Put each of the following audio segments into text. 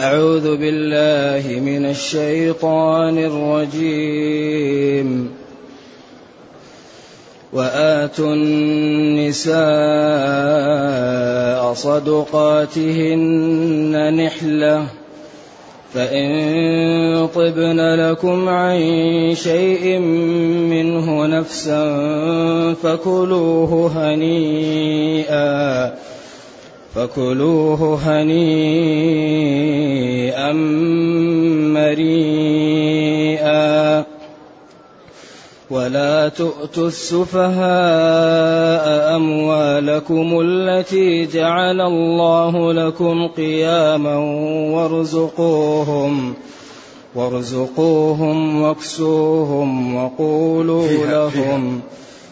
أعوذ بالله من الشيطان الرجيم. وآتوا النساء صدقاتهن نحلة فإن طبن لكم عن شيء منه نفسا فكلوه هنيئا. فكلوه هنيئا مريئا. ولا تؤتوا السفهاء أموالكم التي جعل الله لكم قياما وارزقوهم وارزقوهم واكسوهم وقولوا فيها لهم فيها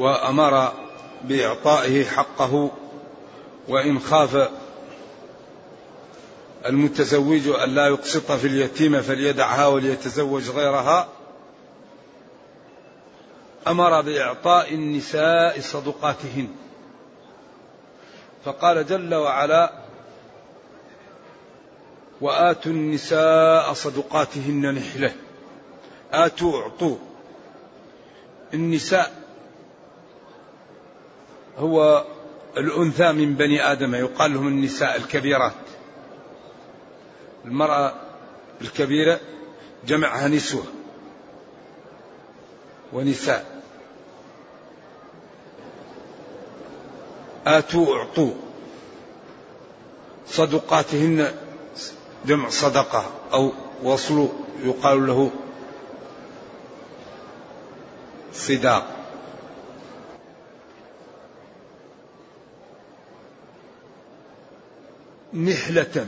وأمر بإعطائه حقه وإن خاف المتزوج أن لا يقسط في اليتيمة فليدعها وليتزوج غيرها أمر بإعطاء النساء صدقاتهن. فقال جل وعلا وآتوا النساء صدقاتهن نحلة. آتوا أعطوا. النساء هو الأنثى من بني آدم يقال لهم النساء الكبيرات. المرأة الكبيرة جمعها نسوة ونساء. آتوا أعطوا. صدقاتهن جمع صدقة أو وصل يقال له صداق. نحلة.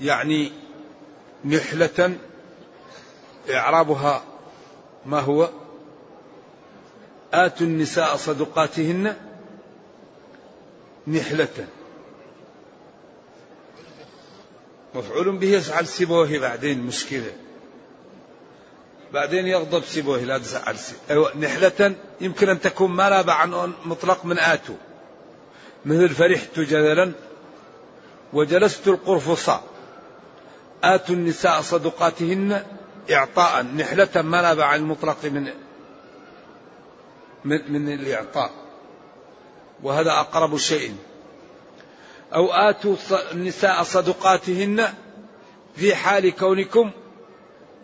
يعني نحلة إعرابها ما هو؟ آتوا النساء صدقاتهن نحلة. مفعول به يزعل سيبوه بعدين مشكلة. بعدين يغضب سيبوه لا تزعل أيوة نحلة يمكن أن تكون ما نابع عن مطلق من آتوا. مثل فرحت جدلا وجلست القرفصاء. آتوا النساء صدقاتهن إعطاء نحلة ما نابع عن المطلق من من, من الإعطاء. وهذا أقرب شيء. أو آتوا النساء صدقاتهن في حال كونكم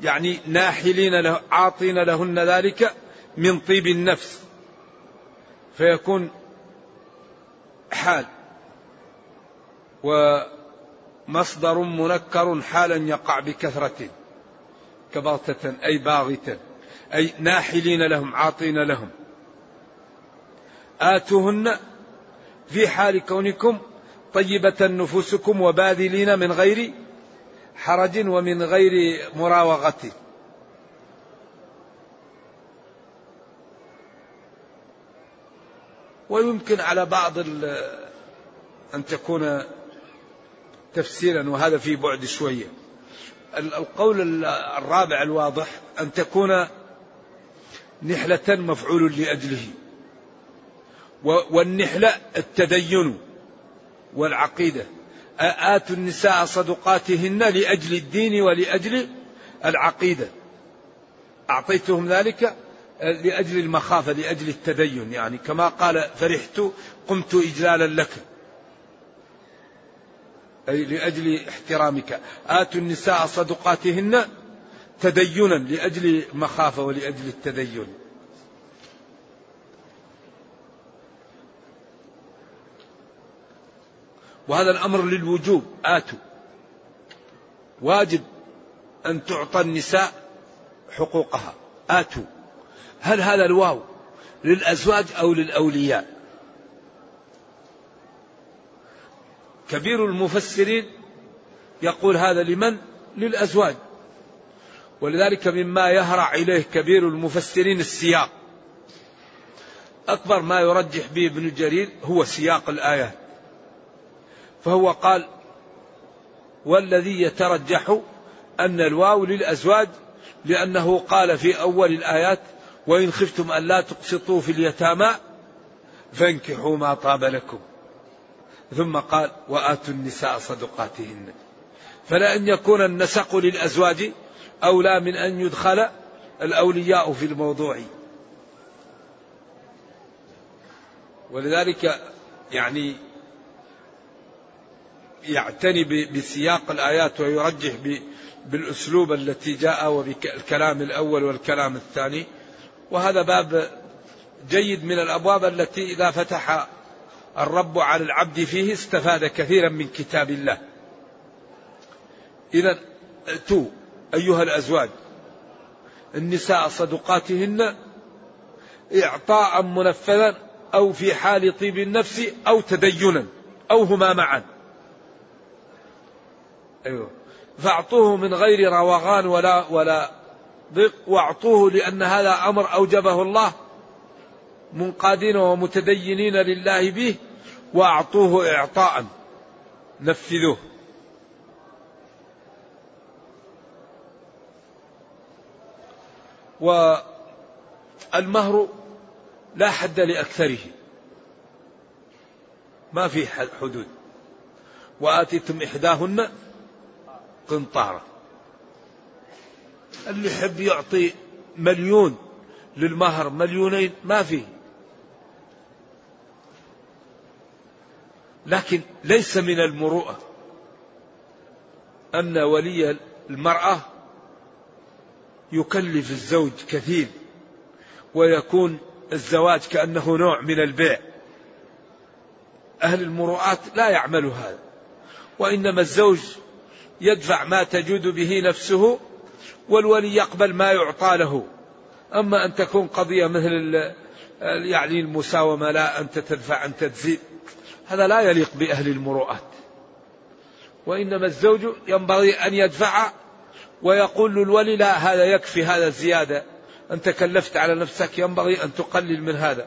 يعني ناحلين له عاطين لهن ذلك من طيب النفس. فيكون حال ومصدر منكر حالا يقع بكثرة كبغتة أي باغتة أي ناحلين لهم عاطين لهم. آتوهن في حال كونكم طيبة نفوسكم وباذلين من غير حرج ومن غير مراوغة. ويمكن على بعض أن تكون تفسيرا وهذا في بعد شوية. القول الرابع الواضح أن تكون نحلة مفعول لأجله. والنحلة التدين والعقيدة. آتوا النساء صدقاتهن لأجل الدين ولأجل العقيدة. أعطيتهم ذلك؟ لأجل المخافة لأجل التدين يعني. كما قال فرحت قمت إجلالا لك. أي لأجل احترامك. آتوا النساء صدقاتهن تدينا لأجل مخافة ولأجل التدين. وهذا الأمر للوجوب. آتوا. واجب أن تعطى النساء حقوقها. آتوا. هل هذا الواو للأزواج أو للأولياء؟ كبير المفسرين يقول هذا لمن؟ للأزواج. ولذلك مما يهرع إليه كبير المفسرين السياق. أكبر ما يرجح به ابن جرير هو سياق الآيات فهو قال والذي يترجح أن الواو للأزواج لأنه قال في أول الآيات وإن خفتم أن لا تقسطوا في اليتامى فانكحوا ما طاب لكم. ثم قال وآتوا النساء صدقاتهن. فلأن يكون النسق للأزواج أولى من أن يدخل الأولياء في الموضوع. ولذلك يعني يعتني بسياق الآيات ويرجح بالأسلوب التي جاء وبالكلام الأول والكلام الثاني. وهذا باب جيد من الأبواب التي إذا فتح الرب على العبد فيه استفاد كثيرا من كتاب الله. إذا ائتوا أيها الأزواج النساء صدقاتهن إعطاء منفذا أو في حال طيب النفس أو تدينا أو هما معا. أيوه. فأعطوه من غير روغان ولا ولا ضيق واعطوه لأن هذا أمر أوجبه الله منقادين ومتدينين لله به واعطوه اعطاء نفذوه. والمهر لا حد لأكثره. ما في حدود. وآتيتم إحداهن قنطاره اللي يحب يعطي مليون للمهر مليونين ما فيه لكن ليس من المروءة أن ولي المرأة يكلف الزوج كثير ويكون الزواج كأنه نوع من البيع. أهل المروءات لا يعمل هذا وإنما الزوج يدفع ما تجود به نفسه والولي يقبل ما يعطى له. أما أن تكون قضية مثل يعني المساومة لا أنت تدفع أنت تزيد. هذا لا يليق بأهل المروءات. وإنما الزوج ينبغي أن يدفع ويقول للولي لا هذا يكفي هذا زيادة. أنت كلفت على نفسك ينبغي أن تقلل من هذا.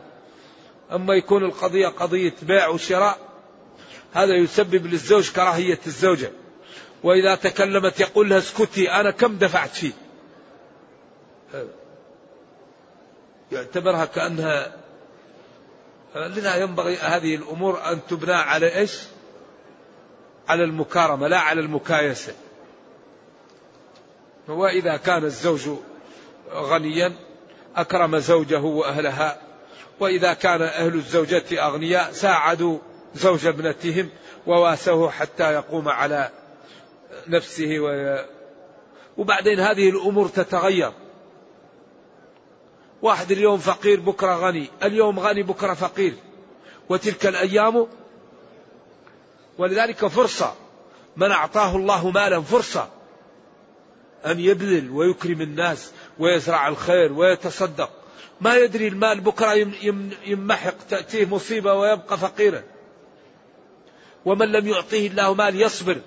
أما يكون القضية قضية بيع وشراء هذا يسبب للزوج كراهية الزوجة. وإذا تكلمت يقول لها اسكتي أنا كم دفعت فيه؟ يعتبرها كأنها لذا ينبغي هذه الأمور أن تبنى على إيش؟ على المكارمة لا على المكايسة. وإذا كان الزوج غنيا أكرم زوجه وأهلها. وإذا كان أهل الزوجة أغنياء ساعدوا زوج ابنتهم وواسوه حتى يقوم على نفسه و... وبعدين هذه الأمور تتغير. واحد اليوم فقير بكرة غني. اليوم غني بكرة فقير. وتلك الأيام ولذلك فرصة. من أعطاه الله مالا فرصة. أن يبذل ويكرم الناس ويزرع الخير ويتصدق. ما يدري المال بكرة يمحق تأتيه مصيبة ويبقى فقيرا. ومن لم يعطيه الله مال يصبر.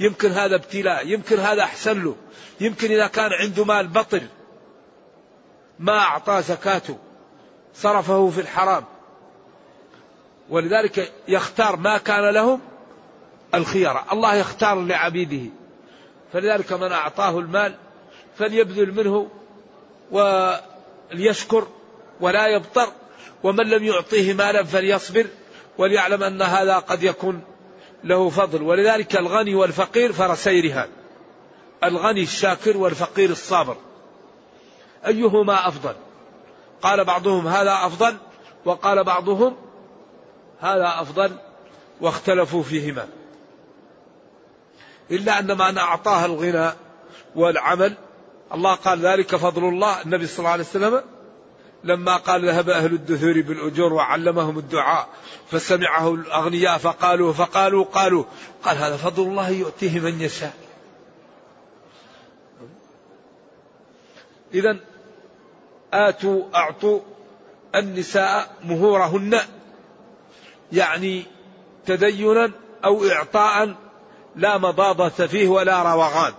يمكن هذا ابتلاء يمكن هذا أحسن له يمكن إذا كان عنده مال بطل ما أعطى زكاته صرفه في الحرام. ولذلك يختار ما كان لهم الخيرة الله يختار لعبيده. فلذلك من أعطاه المال فليبذل منه وليشكر ولا يبطر ومن لم يعطيه مالا فليصبر وليعلم أن هذا قد يكون له فضل. ولذلك الغني والفقير فرسي رهان الغني الشاكر والفقير الصابر. أيهما أفضل؟ قال بعضهم هذا أفضل وقال بعضهم هذا أفضل واختلفوا فيهما. إلا أن من أعطاها الغنى والعمل. الله قال ذلك فضل الله. النبي صلى الله عليه وسلم لما قال ذهب أهل الدثور بالأجور وعلمهم الدعاء فسمعه الأغنياء فقالوا فقالوا قالوا قال هذا فضل الله يؤتيه من يشاء. إذا آتوا أعطوا النساء مهورهن يعني تدينا أو إعطاء لا مضاضة فيه ولا روغان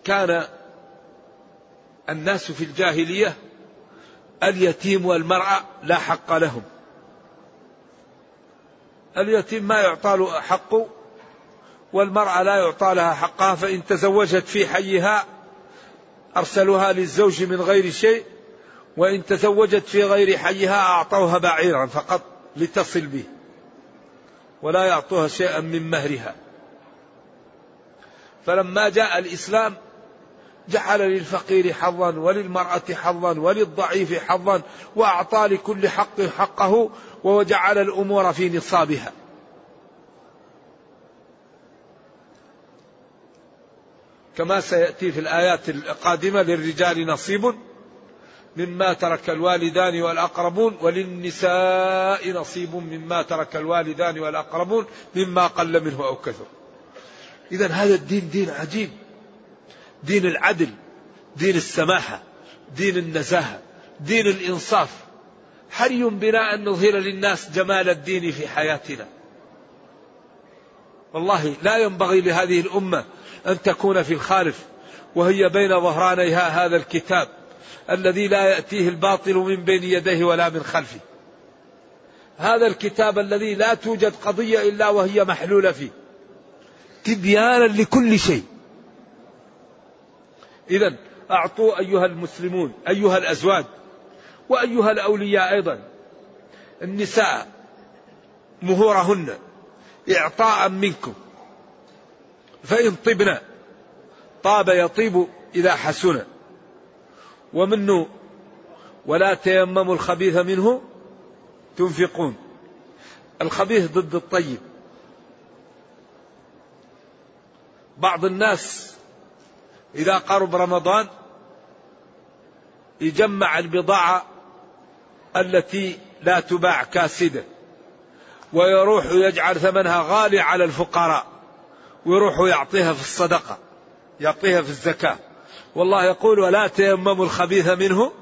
وكان الناس في الجاهلية اليتيم والمرأة لا حق لهم. اليتيم ما يعطى له حقه والمرأة لا يعطى لها حقها فإن تزوجت في حيها أرسلوها للزوج من غير شيء وإن تزوجت في غير حيها أعطوها بعيرا فقط لتصل به ولا يعطوها شيئا من مهرها. فلما جاء الإسلام جعل للفقير حظا وللمرأة حظا وللضعيف حظا وأعطى لكل حق حقه وجعل الأمور في نصابها. كما سيأتي في الآيات القادمة للرجال نصيب مما ترك الوالدان والأقربون وللنساء نصيب مما ترك الوالدان والأقربون مما قل منه أو كثر. إذا هذا الدين دين عجيب. دين العدل دين السماحة دين النزاهة دين الإنصاف. حري بنا أن نظهر للناس جمال الدين في حياتنا. والله لا ينبغي لهذه الأمة أن تكون في الخالف وهي بين ظهرانيها هذا الكتاب الذي لا يأتيه الباطل من بين يديه ولا من خلفه. هذا الكتاب الذي لا توجد قضية إلا وهي محلولة فيه. تبيانا لكل شيء. إذا أعطوا أيها المسلمون أيها الأزواج وأيها الأولياء أيضا النساء مهورهن إعطاء منكم فإن طبنا طاب يطيب إذا حسن ومنه ولا تيمموا الخبيث منه تنفقون. الخبيث ضد الطيب. بعض الناس إذا قرب رمضان يجمع البضاعة التي لا تباع كاسدة ويروح يجعل ثمنها غالي على الفقراء ويروح يعطيها في الصدقة يعطيها في الزكاة. والله يقول ولا تيمموا الخبيث منه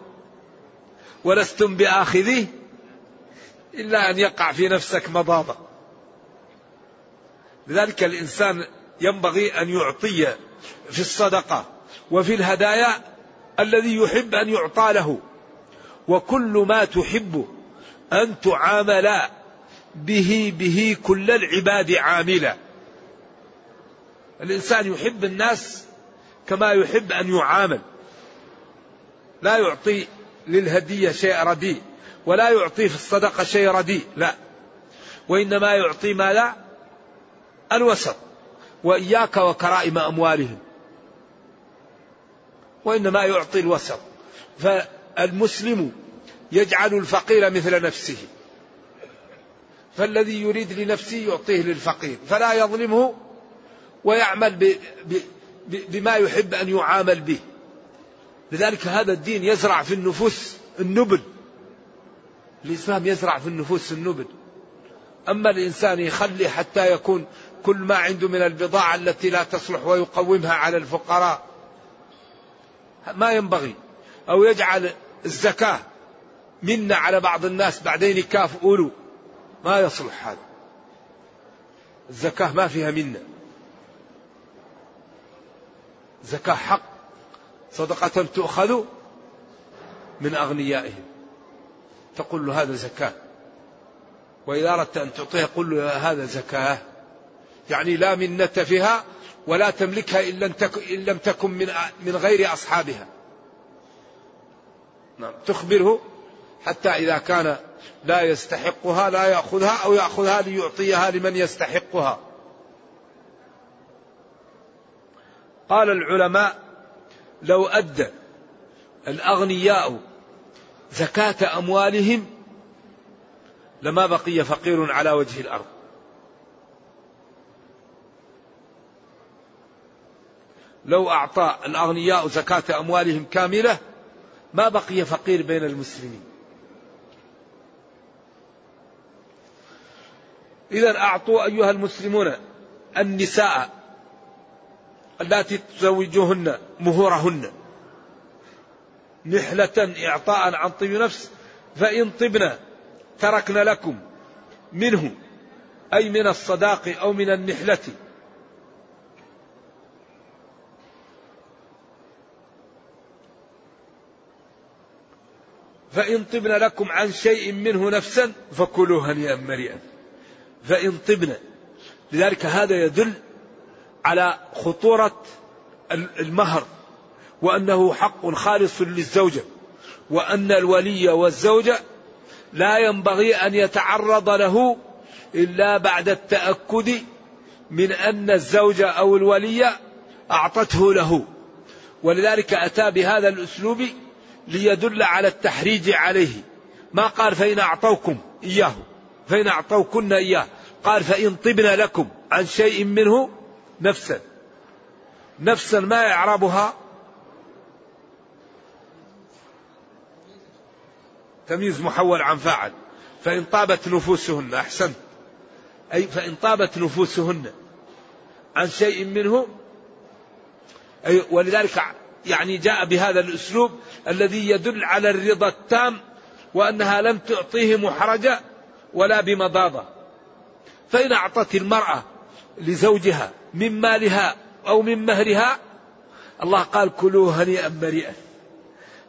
ولستم بآخذيه إلا أن يقع في نفسك مضاضة. لذلك الإنسان ينبغي أن يعطي في الصدقة وفي الهدايا الذي يحب أن يعطى له. وكل ما تحب أن تعامل به به كل العباد عاملا. الإنسان يحب الناس كما يحب أن يعامل. لا يعطي للهدية شيء رديء ولا يعطي في الصدقة شيء رديء لا. وإنما يعطي ما لا الوسط. وإياك وكرائم أموالهم. وإنما يعطي الوسط. فالمسلم يجعل الفقير مثل نفسه. فالذي يريد لنفسه يعطيه للفقير. فلا يظلمه ويعمل ب ب بما يحب أن يعامل به. لذلك هذا الدين يزرع في النفوس النبل. الإسلام يزرع في النفوس النبل. أما الإنسان يخلي حتى يكون كل ما عنده من البضاعة التي لا تصلح ويقومها على الفقراء. ما ينبغي. أو يجعل الزكاة منا على بعض الناس بعدين يكافئوا ما يصلح هذا. الزكاة ما فيها منا. زكاة حق. صدقة تؤخذ من أغنيائهم. تقول له هذا زكاة. وإذا أردت أن تعطيه قل له هذا زكاة. يعني لا منة فيها ولا تملكها إن لم تكن, إن لم تكن من, من غير أصحابها. نعم. تخبره حتى إذا كان لا يستحقها لا يأخذها أو يأخذها ليعطيها لمن يستحقها. قال العلماء لو أدى الأغنياء زكاة أموالهم لما بقي فقير على وجه الأرض. لو أعطى الأغنياء زكاة أموالهم كاملة ما بقي فقير بين المسلمين. إذا أعطوا أيها المسلمون النساء اللاتي تزوجوهن مهورهن نحلة إعطاء عن طيب نفس فإن طبن تركن لكم منه أي من الصداق أو من النحلة. فإن طبن لكم عن شيء منه نفسا فكلوه هنيئا مريئا. فإن طبن لذلك هذا يدل على خطورة المهر وأنه حق خالص للزوجة وأن الولي والزوجة لا ينبغي أن يتعرض له إلا بعد التأكد من أن الزوجة أو الولي أعطته له. ولذلك أتى بهذا الأسلوب ليدل على التحريج عليه. ما قال فإن أعطوكم إياه فإن أعطوكن إياه. قال فإن طبن لكم عن شيء منه نفسا. نفسا ما يعربها؟ تمييز محول عن فاعل. فإن طابت نفوسهن أحسنت. أي فإن طابت نفوسهن عن شيء منه أي ولذلك يعني جاء بهذا الأسلوب الذي يدل على الرضا التام وأنها لم تعطيه محرجة ولا بمضاضة. فإن أعطت المرأة لزوجها من مالها أو من مهرها الله قال كلوا هنيئا مريئا.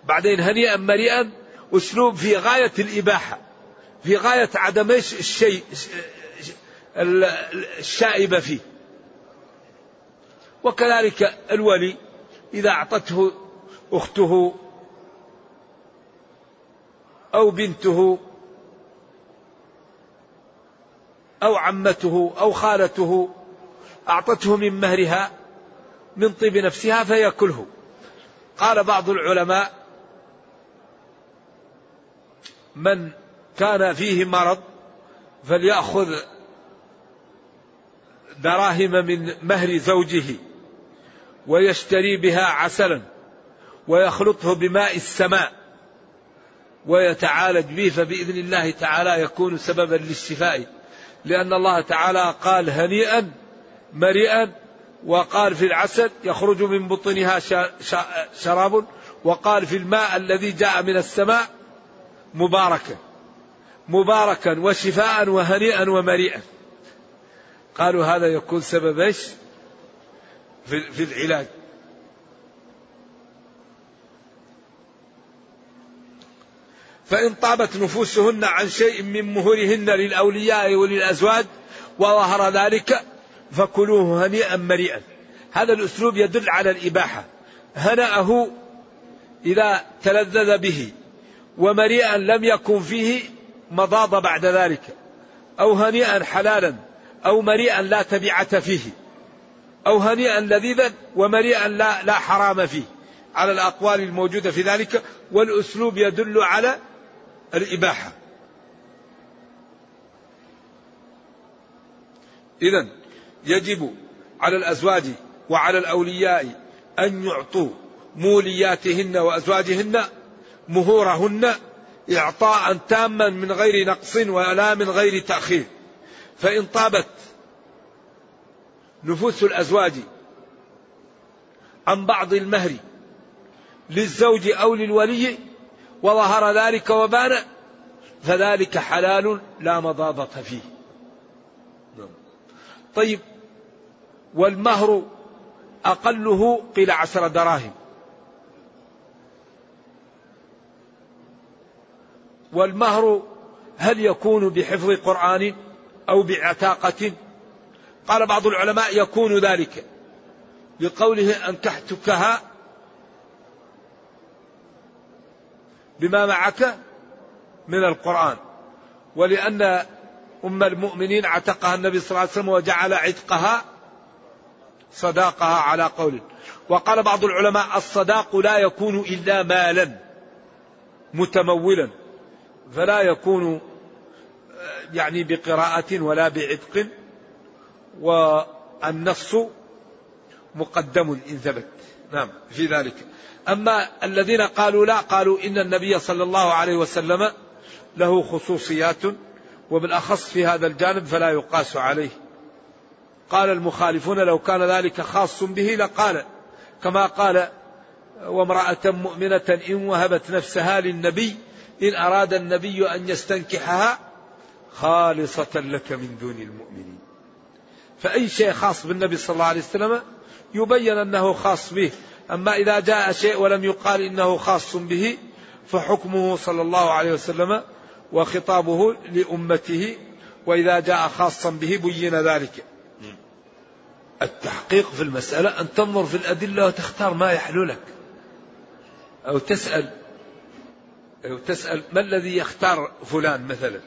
بعدين هنيئا مريئا أسلوب في غاية الإباحة في غاية عدم الشيء الشائبة فيه. وكذلك الولي إذا أعطته أخته أو بنته أو عمته أو خالته أعطته من مهرها من طيب نفسها فيأكله. قال بعض العلماء من كان فيه مرض فليأخذ دراهم من مهر زوجه ويشتري بها عسلا ويخلطه بماء السماء. ويتعالج به فبإذن الله تعالى يكون سببا للشفاء لأن الله تعالى قال هنيئا مريئا وقال في العسل يخرج من بطنها شراب وقال في الماء الذي جاء من السماء مباركا. مباركا وشفاء وهنيئا ومريئا. قالوا هذا يكون سبب إيش؟ في, العلاج. فإن طابت نفوسهن عن شيء من مهرهن للأولياء وللأزواج وظهر ذلك فكلوه هنيئا مريئا. هذا الأسلوب يدل على الإباحة. هنأه إذا تلذذ به ومريئا لم يكن فيه مضاض بعد ذلك أو هنيئا حلالا أو مريئا لا تبعة فيه أو هنيئا لذيذا ومريئا لا, لا حرام فيه. على الأقوال الموجودة في ذلك والأسلوب يدل على الإباحة. إذا يجب على الأزواج وعلى الأولياء أن يعطوا مولياتهن وأزواجهن مهورهن إعطاء تاما من غير نقص ولا من غير تأخير. فإن طابت نفوس الأزواج عن بعض المهر للزوج أو للولي وظهر ذلك وبان فذلك حلال لا مضاضة فيه. طيب والمهر أقله قيل عشر دراهم. والمهر هل يكون بحفظ قرآن أو بعتاقة؟ قال بعض العلماء يكون ذلك لقوله أنكحتكها بما معك من القرآن. ولأن أم المؤمنين عتقها النبي صلى الله عليه وسلم وجعل عتقها صداقها على قول. وقال بعض العلماء الصداق لا يكون إلا مالا متمولا فلا يكون يعني بقراءة ولا بعتق والنص مقدم إن ثبت. نعم في ذلك. أما الذين قالوا لا قالوا إن النبي صلى الله عليه وسلم له خصوصيات وبالأخص في هذا الجانب فلا يقاس عليه. قال المخالفون لو كان ذلك خاص به لقال كما قال وامرأة مؤمنة إن وهبت نفسها للنبي إن أراد النبي أن يستنكحها خالصة لك من دون المؤمنين. فأي شيء خاص بالنبي صلى الله عليه وسلم يبين أنه خاص به. أما إذا جاء شيء ولم يقال إنه خاص به فحكمه صلى الله عليه وسلم وخطابه لأمته وإذا جاء خاصا به بين ذلك. التحقيق في المسألة أن تنظر في الأدلة وتختار ما يحلو لك. أو تسأل أو تسأل ما الذي يختار فلان مثلا؟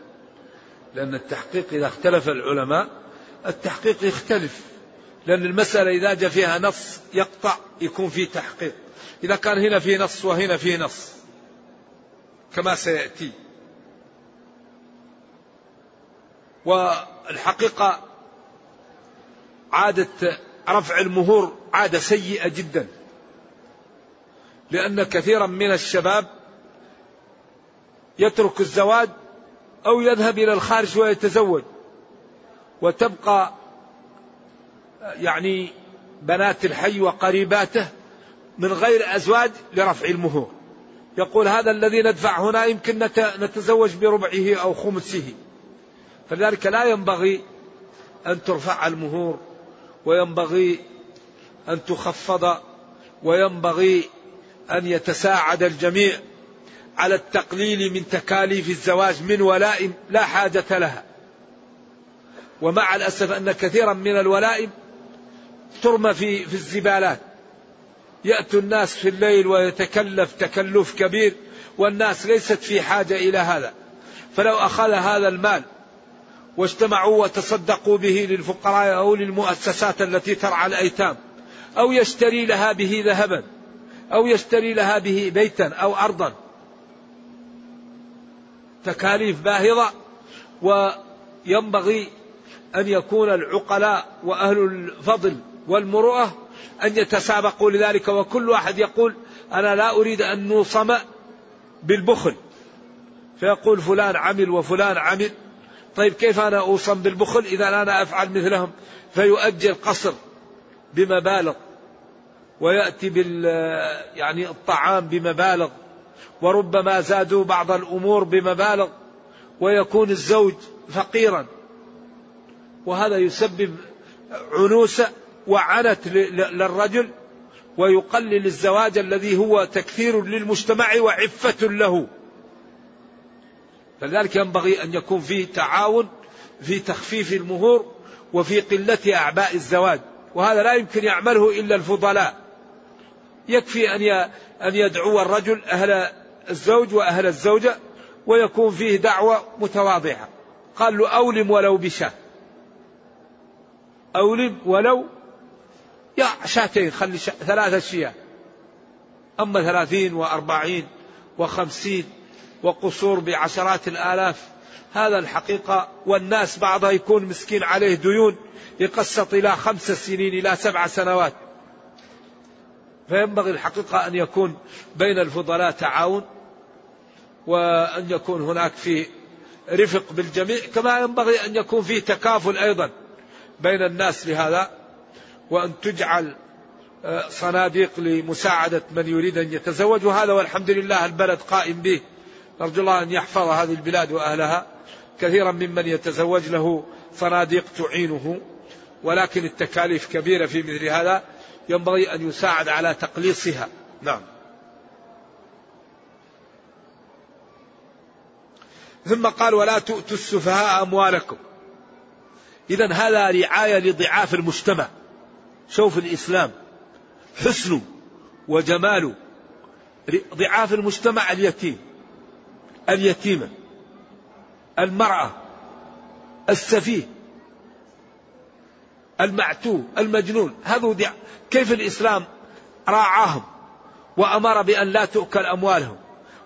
لأن التحقيق إذا اختلف العلماء التحقيق يختلف. لأن المسألة إذا جاء فيها نص يقطع يكون في تحقيق. إذا كان هنا في نص وهنا في نص كما سيأتي. والحقيقة عادة رفع المهور عادة سيئة جدا. لأن كثيرا من الشباب يترك الزواج أو يذهب إلى الخارج ويتزوج وتبقى يعني بنات الحي وقريباته من غير أزواج لرفع المهور. يقول هذا الذي ندفع هنا يمكن نتزوج بربعه أو خمسه. فلذلك لا ينبغي أن ترفع المهور وينبغي أن تخفض وينبغي أن يتساعد الجميع على التقليل من تكاليف الزواج من ولاء لا حاجة لها. ومع الأسف أن كثيرا من الولائم ترمى في, في الزبالات. يأتي الناس في الليل ويتكلف تكلف كبير والناس ليست في حاجة إلى هذا. فلو أخذ هذا المال واجتمعوا وتصدقوا به للفقراء أو للمؤسسات التي ترعى الأيتام أو يشتري لها به ذهبا أو يشتري لها به بيتا أو أرضا. تكاليف باهظة وينبغي أن يكون العقلاء وأهل الفضل والمروءة أن يتسابقوا لذلك وكل واحد يقول أنا لا أريد أن نوصم بالبخل. فيقول فلان عمل وفلان عمل. طيب كيف أنا أوصم بالبخل؟ إذا أنا أفعل مثلهم. فيؤجل قصر بمبالغ ويأتي بال يعني الطعام بمبالغ وربما زادوا بعض الأمور بمبالغ ويكون الزوج فقيرا. وهذا يسبب عنوسة وعنت للرجل ويقلل الزواج الذي هو تكثير للمجتمع وعفة له. فلذلك ينبغي أن يكون فيه تعاون في تخفيف المهور وفي قلة أعباء الزواج. وهذا لا يمكن يعمله إلا الفضلاء. يكفي أن أن يدعو الرجل أهل الزوج وأهل الزوجة ويكون فيه دعوة متواضعة. قال له أولم ولو بشاة أولم ولو يا شاتين خلي شا ثلاثة أشياء أما ثلاثين وأربعين وخمسين وقصور بعشرات الآلاف هذا الحقيقة والناس بعضها يكون مسكين عليه ديون يقسط إلى خمس سنين إلى سبع سنوات. فينبغي الحقيقة أن يكون بين الفضلاء تعاون وأن يكون هناك في رفق بالجميع كما ينبغي أن يكون في تكافل أيضا بين الناس لهذا. وأن تجعل آه، صناديق لمساعدة من يريد أن يتزوج. وهذا والحمد لله البلد قائم به. نرجو الله أن يحفظ هذه البلاد وأهلها. كثيرا ممن يتزوج له صناديق تعينه. ولكن التكاليف كبيرة في مثل هذا. ينبغي أن يساعد على تقليصها. نعم. ثم قال ولا تؤتوا السفهاء أموالكم. إذا هذا رعاية لضعاف المجتمع. شوف الإسلام حسنه وجماله ضعاف المجتمع اليتيم اليتيمة المرأة السفيه المعتوه المجنون هذو كيف الإسلام راعاهم؟ وأمر بأن لا تؤكل أموالهم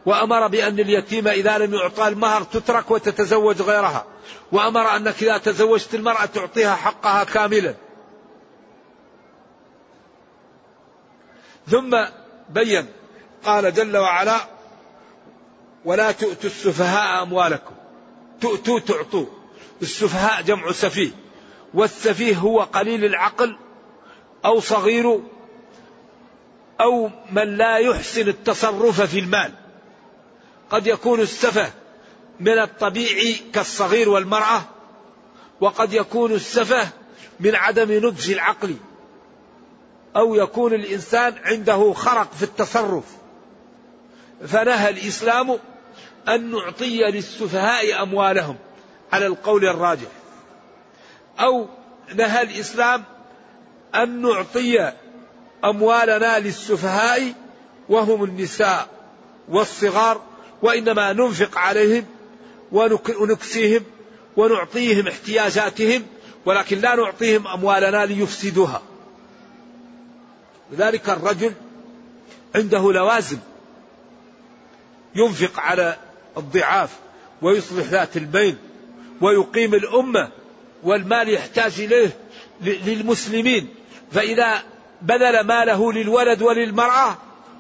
وأمر بأن اليتيمة إذا لم يعطى المهر تترك وتتزوج غيرها وأمر أنك إذا تزوجت المرأة تعطيها حقها كاملا. ثم بين قال جل وعلا ولا تؤتوا السفهاء أموالكم. تؤتوا تعطوا. السفهاء جمع سفيه والسفيه هو قليل العقل أو صغير أو من لا يحسن التصرف في المال. قد يكون السفه من الطبيعي كالصغير والمرأة وقد يكون السفه من عدم نضج العقل. أو يكون الإنسان عنده خرق في التصرف. فنهى الإسلام أن نعطي للسفهاء أموالهم على القول الراجح. أو نهى الإسلام أن نعطي أموالنا للسفهاء وهم النساء والصغار وإنما ننفق عليهم ونكسيهم ونعطيهم احتياجاتهم ولكن لا نعطيهم أموالنا ليفسدوها. لذلك الرجل عنده لوازم ينفق على الضعاف ويصلح ذات البين ويقيم الأمة والمال يحتاج إليه للمسلمين. فإذا بذل ماله للولد وللمرأة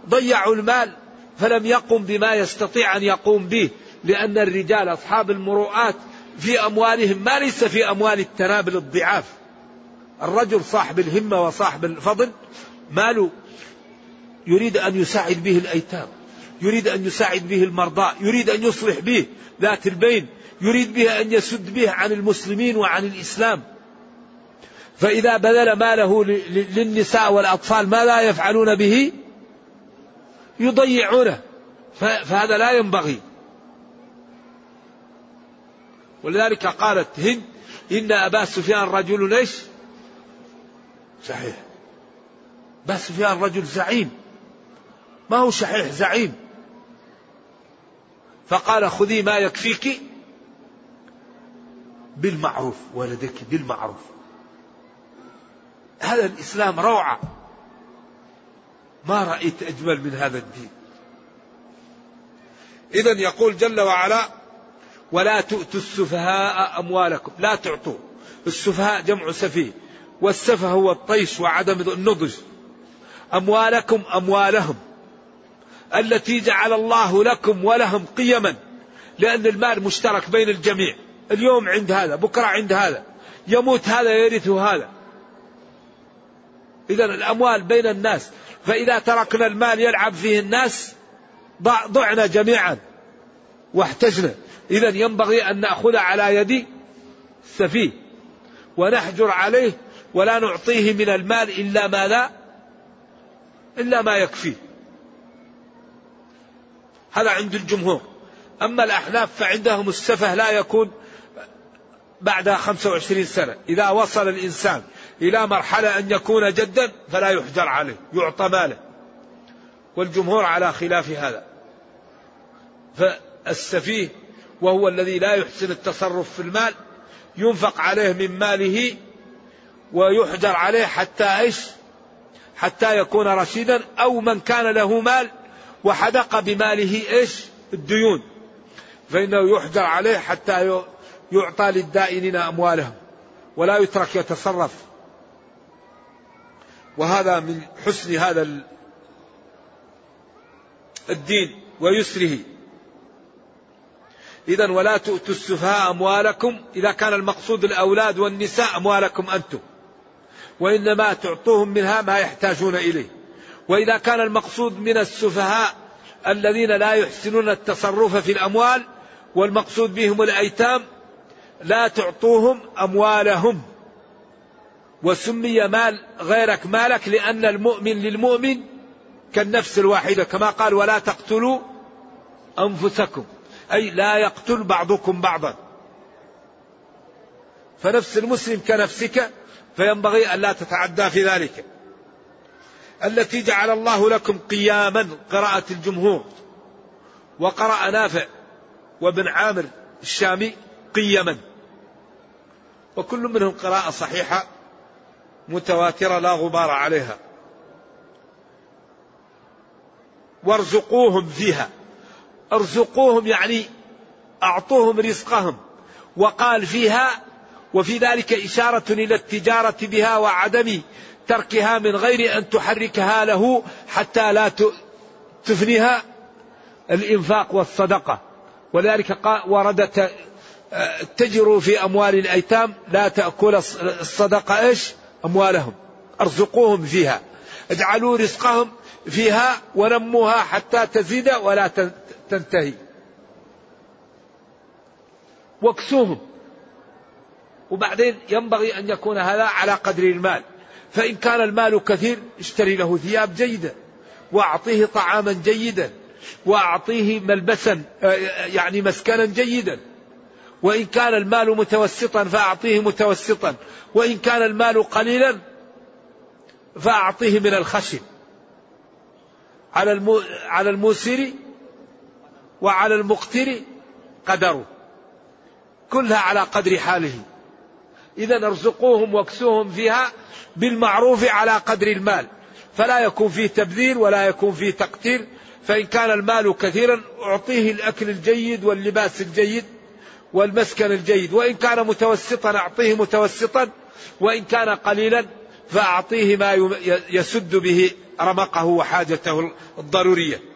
ضيعوا المال فلم يقم بما يستطيع أن يقوم به لأن الرجال أصحاب المروءات في أموالهم ما ليس في أموال التنابل الضعاف الرجل صاحب الهمة وصاحب الفضل ماله يريد أن يساعد به الأيتام يريد أن يساعد به المرضى يريد أن يصلح به ذات البين يريد به أن يسد به عن المسلمين وعن الإسلام. فإذا بذل ماله للنساء والأطفال ما لا يفعلون به؟ يضيعونه. فهذا لا ينبغي. ولذلك قالت هند إن أبا سفيان رجل إيش؟ صحيح. أبا سفيان رجل زعيم. ما هو شحيح زعيم. فقال خذي ما يكفيك بالمعروف ولدك بالمعروف. هذا الإسلام روعة. ما رأيت أجمل من هذا الدين. إذا يقول جل وعلا ولا تؤتوا السفهاء أموالكم. لا تعطوا السفهاء جمع سفيه. والسفه هو الطيش وعدم النضج. أموالكم أموالهم التي جعل الله لكم ولهم قيما لأن المال مشترك بين الجميع. اليوم عند هذا بكرة عند هذا يموت هذا يرث هذا. إذا الأموال بين الناس. فإذا تركنا المال يلعب فيه الناس ضعنا جميعا واحتجنا. إذا ينبغي أن نأخذ على يد السفيه ونحجر عليه ولا نعطيه من المال إلا ما لا إلا ما يكفيه هذا عند الجمهور. أما الأحناف فعندهم السفه لا يكون بعد 25 سنة. إذا وصل الإنسان إلى مرحلة أن يكون جدا فلا يحجر عليه يعطى ماله. والجمهور على خلاف هذا. فالسفيه وهو الذي لا يحسن التصرف في المال ينفق عليه من ماله ويحجر عليه حتى إيش؟ حتى يكون رشيدا أو من كان له مال وحدق بماله إيش؟ الديون. فإنه يحجر عليه حتى يعطى للدائنين أموالهم ولا يترك يتصرف. وهذا من حسن هذا الدين ويسره. إذا ولا تؤتوا السفهاء أموالكم إذا كان المقصود الأولاد والنساء أموالكم أنتم. وإنما تعطوهم منها ما يحتاجون إليه. وإذا كان المقصود من السفهاء الذين لا يحسنون التصرف في الأموال والمقصود بهم الأيتام لا تعطوهم أموالهم. وسمي مال غيرك مالك لأن المؤمن للمؤمن كالنفس الواحدة كما قال ولا تقتلوا أنفسكم أي لا يقتل بعضكم بعضا. فنفس المسلم كنفسك فينبغي أن لا تتعدى في ذلك. التي جعل الله لكم قياما قراءة الجمهور. وقرأ نافع وابن عامر الشامي قيما. وكل منهم قراءة صحيحة متواترة لا غبار عليها. وارزقوهم فيها. ارزقوهم يعني أعطوهم رزقهم. وقال فيها وفي ذلك إشارة إلى التجارة بها وعدم تركها من غير أن تحركها له حتى لا تفنيها الإنفاق والصدقة. ولذلك وردت تجروا في أموال الأيتام لا تأكل الصدقة إيش؟ أموالهم. أرزقوهم فيها. اجعلوا رزقهم فيها ونموها حتى تزيد ولا تنتهي. واكسوهم. وبعدين ينبغي أن يكون هذا على قدر المال. فإن كان المال كثير اشتري له ثياب جيدة وأعطيه طعاما جيدا وأعطيه ملبسا آه، يعني مسكنا جيدا. وإن كان المال متوسطا فأعطيه متوسطا. وإن كان المال قليلا فأعطيه من الخشب على على الموسر وعلى المقتر قدره. كلها على قدر حاله. إذا ارزقوهم واكسوهم فيها بالمعروف على قدر المال. فلا يكون فيه تبذير ولا يكون فيه تقتير فإن كان المال كثيرا أعطيه الأكل الجيد واللباس الجيد والمسكن الجيد. وإن كان متوسطا أعطيه متوسطا. وإن كان قليلا فأعطيه ما يسد به رمقه وحاجته الضرورية.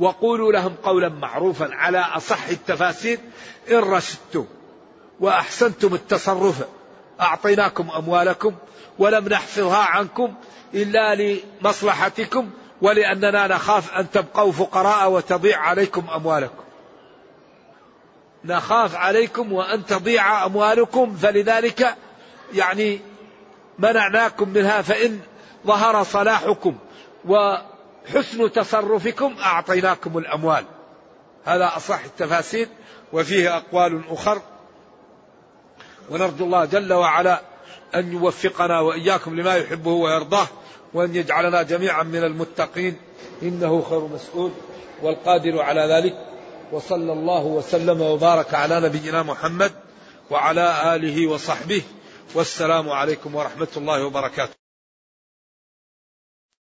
وقولوا لهم قولا معروفا على أصح التفاسير إن رشدتم وأحسنتم التصرف أعطيناكم أموالكم ولم نحفظها عنكم إلا لمصلحتكم ولأننا نخاف أن تبقوا فقراء وتضيع عليكم أموالكم. نخاف عليكم وأن تضيع أموالكم فلذلك يعني منعناكم منها فإن ظهر صلاحكم وحسن تصرفكم أعطيناكم الأموال. هذا أصح التفاسير وفيه أقوال أخر. ونرجو الله جل وعلا أن يوفقنا وإياكم لما يحبه ويرضاه وأن يجعلنا جميعا من المتقين. إنه خير مسؤول والقادر على ذلك. وصلى الله وسلم وبارك على نبينا محمد وعلى آله وصحبه. والسلام عليكم ورحمة الله وبركاته.